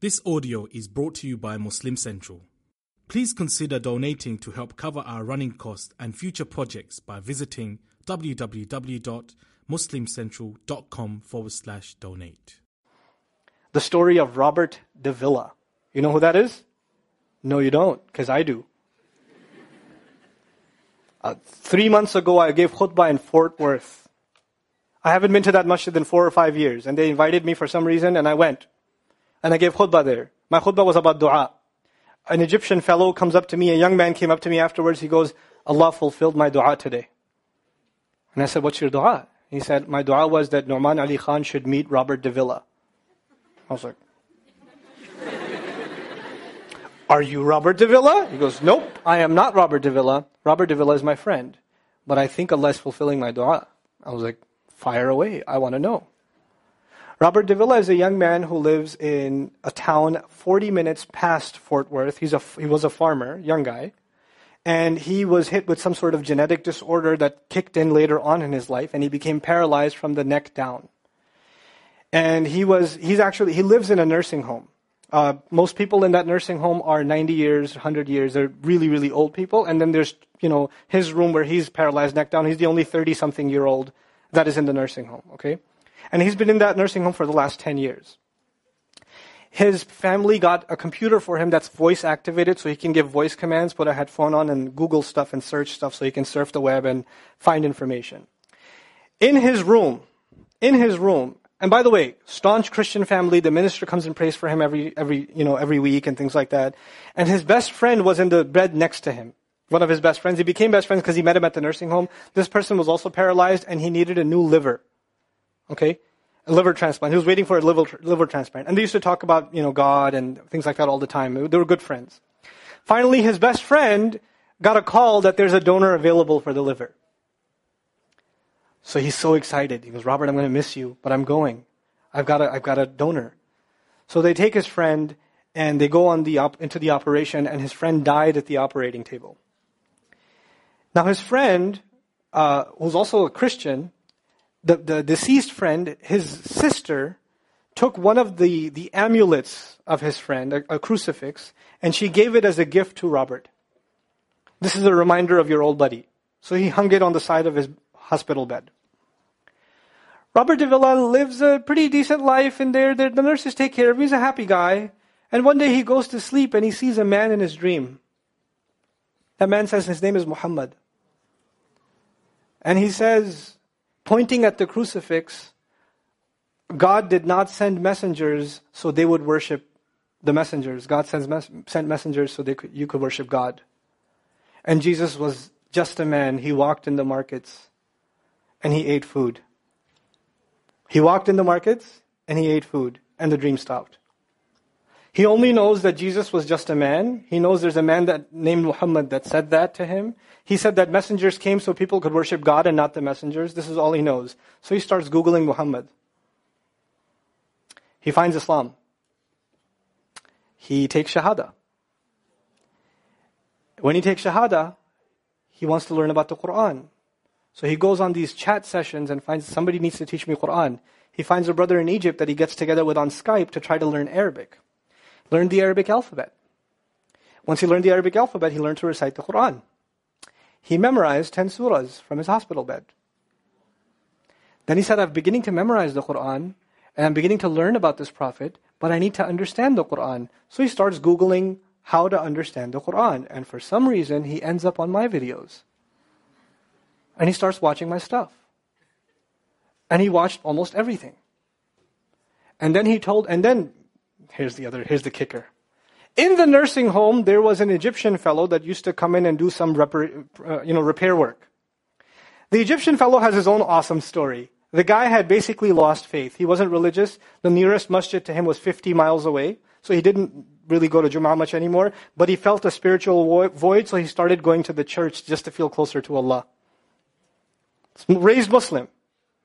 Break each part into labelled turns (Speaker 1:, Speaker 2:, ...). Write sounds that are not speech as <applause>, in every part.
Speaker 1: This audio is brought to you by Muslim Central. Please consider donating to help cover our running costs and future projects by visiting www.muslimcentral.com forward slash donate.
Speaker 2: The story of Robert Davila. You know who that is? No, you don't, because I do. Uh, three months ago, I gave khutbah in Fort Worth. I haven't been to that masjid in four or five years, and they invited me for some reason, and I went. And I gave khutbah there. My khutbah was about dua. An Egyptian fellow comes up to me, a young man came up to me afterwards, he goes, Allah fulfilled my dua today. And I said, what's your dua? He said, my dua was that Nouman Ali Khan should meet Robert Davila. I was like, <laughs> Are you Robert Davila? He goes, Nope, I am not Robert Davila. Robert Davila is my friend. But I think Allah is fulfilling my dua. I was like, Fire away. I want to know. Robert Davila is a young man who lives in a town 40 minutes past Fort Worth. He's a, he was a farmer, young guy. And he was hit with some sort of genetic disorder that kicked in later on in his life, and he became paralyzed from the neck down. And he was, he's actually, he lives in a nursing home. Uh, most people in that nursing home are 90 years, 100 years. They're really, really old people. And then there's, you know, his room where he's paralyzed neck down. He's the only 30 something year old that is in the nursing home, okay? And he's been in that nursing home for the last 10 years. His family got a computer for him that's voice activated so he can give voice commands, put a headphone on and Google stuff and search stuff so he can surf the web and find information. In his room, in his room, and by the way, staunch Christian family, the minister comes and prays for him every, every, you know, every week and things like that. And his best friend was in the bed next to him. One of his best friends. He became best friends because he met him at the nursing home. This person was also paralyzed and he needed a new liver. Okay? A liver transplant. He was waiting for a liver, liver transplant. And they used to talk about, you know, God and things like that all the time. They were good friends. Finally, his best friend got a call that there's a donor available for the liver. So he's so excited. He goes, Robert, I'm going to miss you, but I'm going. I've got a, I've got a donor. So they take his friend and they go on the op- into the operation, and his friend died at the operating table. Now his friend, uh, who's also a Christian, the, the deceased friend, his sister, took one of the, the amulets of his friend, a, a crucifix, and she gave it as a gift to Robert. This is a reminder of your old buddy. So he hung it on the side of his hospital bed. Robert Davila lives a pretty decent life in there. The nurses take care of him. He's a happy guy. And one day he goes to sleep and he sees a man in his dream. That man says his name is Muhammad. And he says, pointing at the crucifix, God did not send messengers so they would worship the messengers. God sends mes- sent messengers so could, you could worship God. And Jesus was just a man. He walked in the markets and he ate food. He walked in the markets and he ate food, and the dream stopped. He only knows that Jesus was just a man. He knows there's a man that named Muhammad that said that to him. He said that messengers came so people could worship God and not the messengers. This is all he knows. So he starts Googling Muhammad. He finds Islam. He takes Shahada. When he takes Shahada, he wants to learn about the Quran. So he goes on these chat sessions and finds somebody needs to teach me Quran. He finds a brother in Egypt that he gets together with on Skype to try to learn Arabic. Learn the Arabic alphabet. Once he learned the Arabic alphabet, he learned to recite the Quran. He memorized 10 surahs from his hospital bed. Then he said, I'm beginning to memorize the Quran and I'm beginning to learn about this prophet, but I need to understand the Quran. So he starts Googling how to understand the Quran. And for some reason, he ends up on my videos. And he starts watching my stuff. And he watched almost everything. And then he told, and then, here's the other, here's the kicker. In the nursing home, there was an Egyptian fellow that used to come in and do some uh, you know, repair work. The Egyptian fellow has his own awesome story. The guy had basically lost faith. He wasn't religious. The nearest masjid to him was 50 miles away. So he didn't really go to Jum'ah much anymore. But he felt a spiritual void, so he started going to the church just to feel closer to Allah raised Muslim.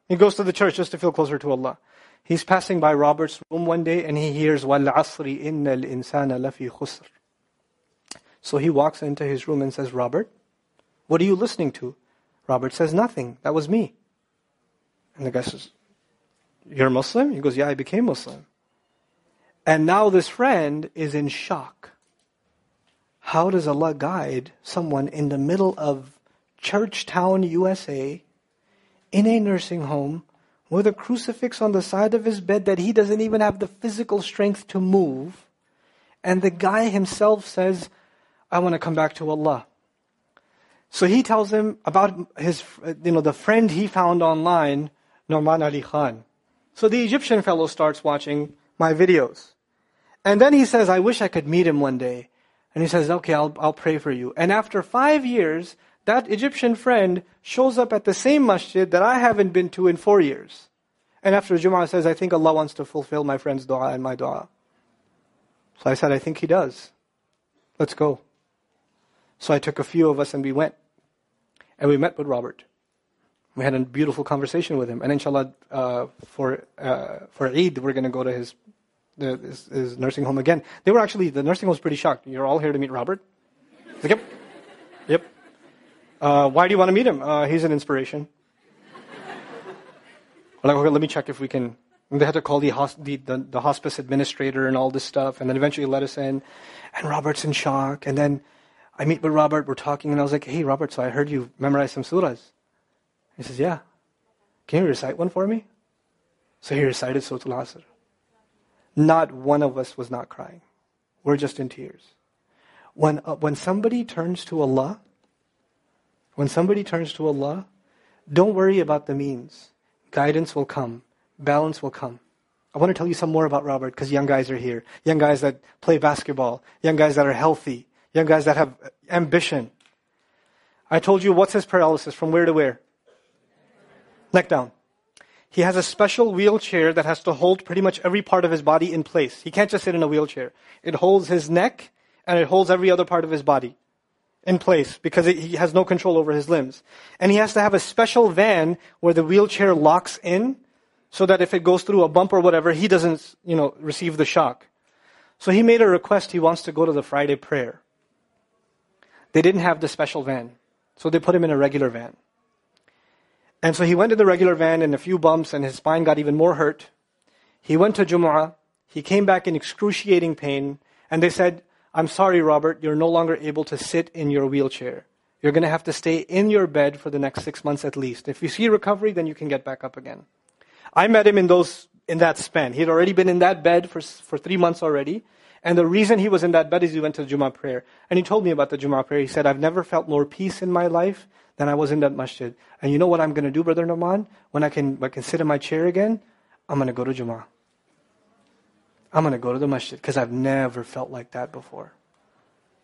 Speaker 2: He goes to the church just to feel closer to Allah. He's passing by Robert's room one day and he hears, Wal asri inna insana lafi khusr. So he walks into his room and says, Robert, what are you listening to? Robert says, Nothing. That was me. And the guy says, You're Muslim? He goes, Yeah, I became Muslim. And now this friend is in shock. How does Allah guide someone in the middle of Churchtown, USA, in a nursing home with a crucifix on the side of his bed that he doesn't even have the physical strength to move, and the guy himself says, I want to come back to Allah. So he tells him about his, you know, the friend he found online, Nouman Ali Khan. So the Egyptian fellow starts watching my videos. And then he says, I wish I could meet him one day. And he says, okay, I'll, I'll pray for you. And after five years, that Egyptian friend shows up at the same masjid that I haven't been to in four years. And after Jum'ah says, I think Allah wants to fulfill my friend's dua and my dua. So I said, I think He does. Let's go. So I took a few of us and we went. And we met with Robert. We had a beautiful conversation with him. And inshallah, uh, for, uh, for Eid, we're going to go to his, the, his, his, nursing home again. They were actually, the nursing home was pretty shocked. You're all here to meet Robert? Like, yep. Yep. Uh, why do you want to meet him? Uh, he's an inspiration. like, okay, let me check if we can. And they had to call the, the, the, the hospice administrator and all this stuff, and then eventually let us in. And Robert's in shock. And then I meet with Robert, we're talking, and I was like, hey, Robert, so I heard you memorize some surahs. He says, yeah. Can you recite one for me? So he recited Surah Al-Asr. Not one of us was not crying. We're just in tears. When, uh, when somebody turns to Allah, when somebody turns to Allah, don't worry about the means. Guidance will come. Balance will come. I want to tell you some more about Robert because young guys are here. Young guys that play basketball. Young guys that are healthy. Young guys that have ambition. I told you what's his paralysis from where to where? Neck down. He has a special wheelchair that has to hold pretty much every part of his body in place. He can't just sit in a wheelchair. It holds his neck and it holds every other part of his body in place because he has no control over his limbs. And he has to have a special van where the wheelchair locks in so that if it goes through a bump or whatever, he doesn't, you know, receive the shock. So he made a request. He wants to go to the Friday prayer. They didn't have the special van. So they put him in a regular van. And so he went to the regular van and a few bumps and his spine got even more hurt. He went to Jumu'ah. He came back in excruciating pain. And they said, I'm sorry, Robert, you're no longer able to sit in your wheelchair. You're going to have to stay in your bed for the next six months at least. If you see recovery, then you can get back up again. I met him in those, in that span. He had already been in that bed for, for three months already. And the reason he was in that bed is he went to Jummah prayer. And he told me about the Jummah prayer. He said, I've never felt more peace in my life than I was in that masjid. And you know what I'm going to do, Brother Nouman? When I can, I can sit in my chair again, I'm going to go to Jummah. I'm going to go to the masjid because I've never felt like that before.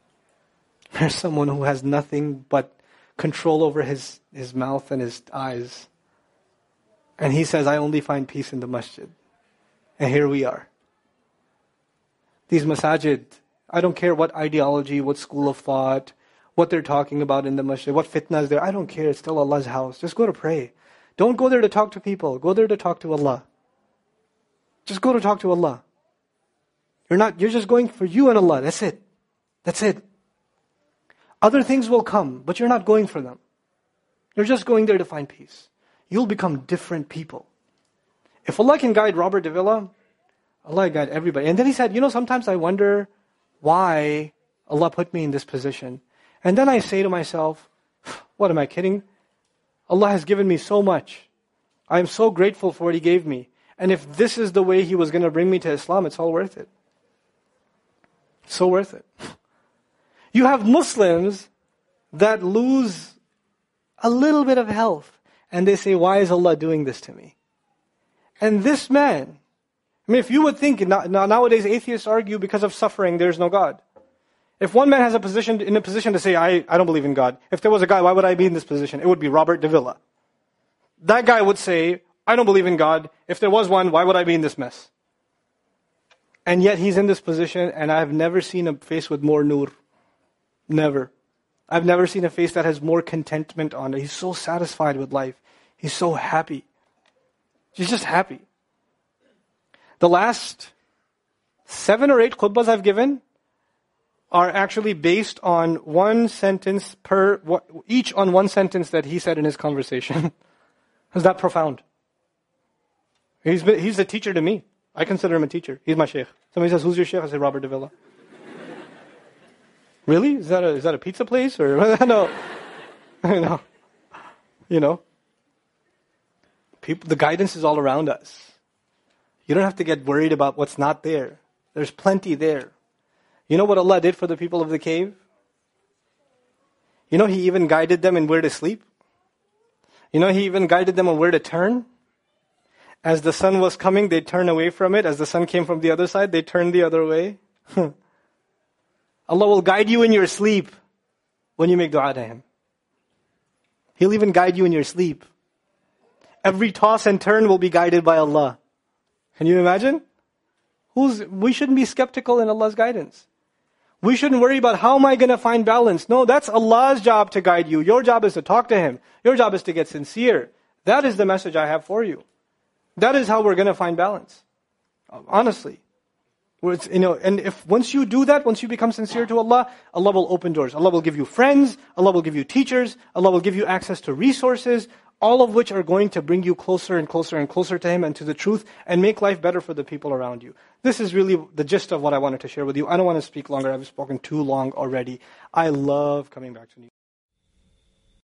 Speaker 2: <laughs> There's someone who has nothing but control over his, his mouth and his eyes. And he says, I only find peace in the masjid. And here we are these masajid, I don't care what ideology, what school of thought, what they're talking about in the masjid, what fitna is there. I don't care. It's still Allah's house. Just go to pray. Don't go there to talk to people. Go there to talk to Allah. Just go to talk to Allah. You're not, you're just going for you and Allah. That's it. That's it. Other things will come, but you're not going for them. You're just going there to find peace. You'll become different people. If Allah can guide Robert Davila, Allah guide everybody. And then he said, you know, sometimes I wonder why Allah put me in this position. And then I say to myself, <sighs> what am I kidding? Allah has given me so much. I am so grateful for what He gave me. And if this is the way He was going to bring me to Islam, it's all worth it. So worth it. You have Muslims that lose a little bit of health and they say, why is Allah doing this to me? And this man, I mean, if you would think, nowadays atheists argue because of suffering, there's no God. If one man has a position, in a position to say, I, I don't believe in God, if there was a guy, why would I be in this position? It would be Robert Davila. That guy would say, I don't believe in God. If there was one, why would I be in this mess? And yet he's in this position, and I've never seen a face with more nur. Never. I've never seen a face that has more contentment on it. He's so satisfied with life. He's so happy. He's just happy. The last seven or eight khutbahs I've given are actually based on one sentence per, each on one sentence that he said in his conversation. <laughs> Is that profound? He's, been, he's a teacher to me. I consider him a teacher. He's my sheikh. Somebody says, who's your sheikh? I say, Robert Davila. really? Is that a, is that a pizza place? Or, <laughs> no. no. You know? People, the guidance is all around us. You don't have to get worried about what's not there. There's plenty there. You know what Allah did for the people of the cave? You know, He even guided them in where to sleep. You know, He even guided them on where to turn. As the sun was coming, they'd turn away from it. As the sun came from the other side, they'd turn the other way. <laughs> Allah will guide you in your sleep when you make dua to Him. He'll even guide you in your sleep. Every toss and turn will be guided by Allah. Can you imagine? Who's, we shouldn't be skeptical in Allah's guidance. We shouldn't worry about how am I going to find balance. No, that's Allah's job to guide you. Your job is to talk to Him. Your job is to get sincere. That is the message I have for you. That is how we're going to find balance. Honestly. you know, and if once you do that, once you become sincere to Allah, Allah will open doors. Allah will give you friends. Allah will give you teachers. Allah will give you access to resources all of which are going to bring you closer and closer and closer to Him and to the truth and make life better for the people around you. This is really the gist of what I wanted to share with you. I don't want to speak longer. I've spoken too long already. I love coming back to New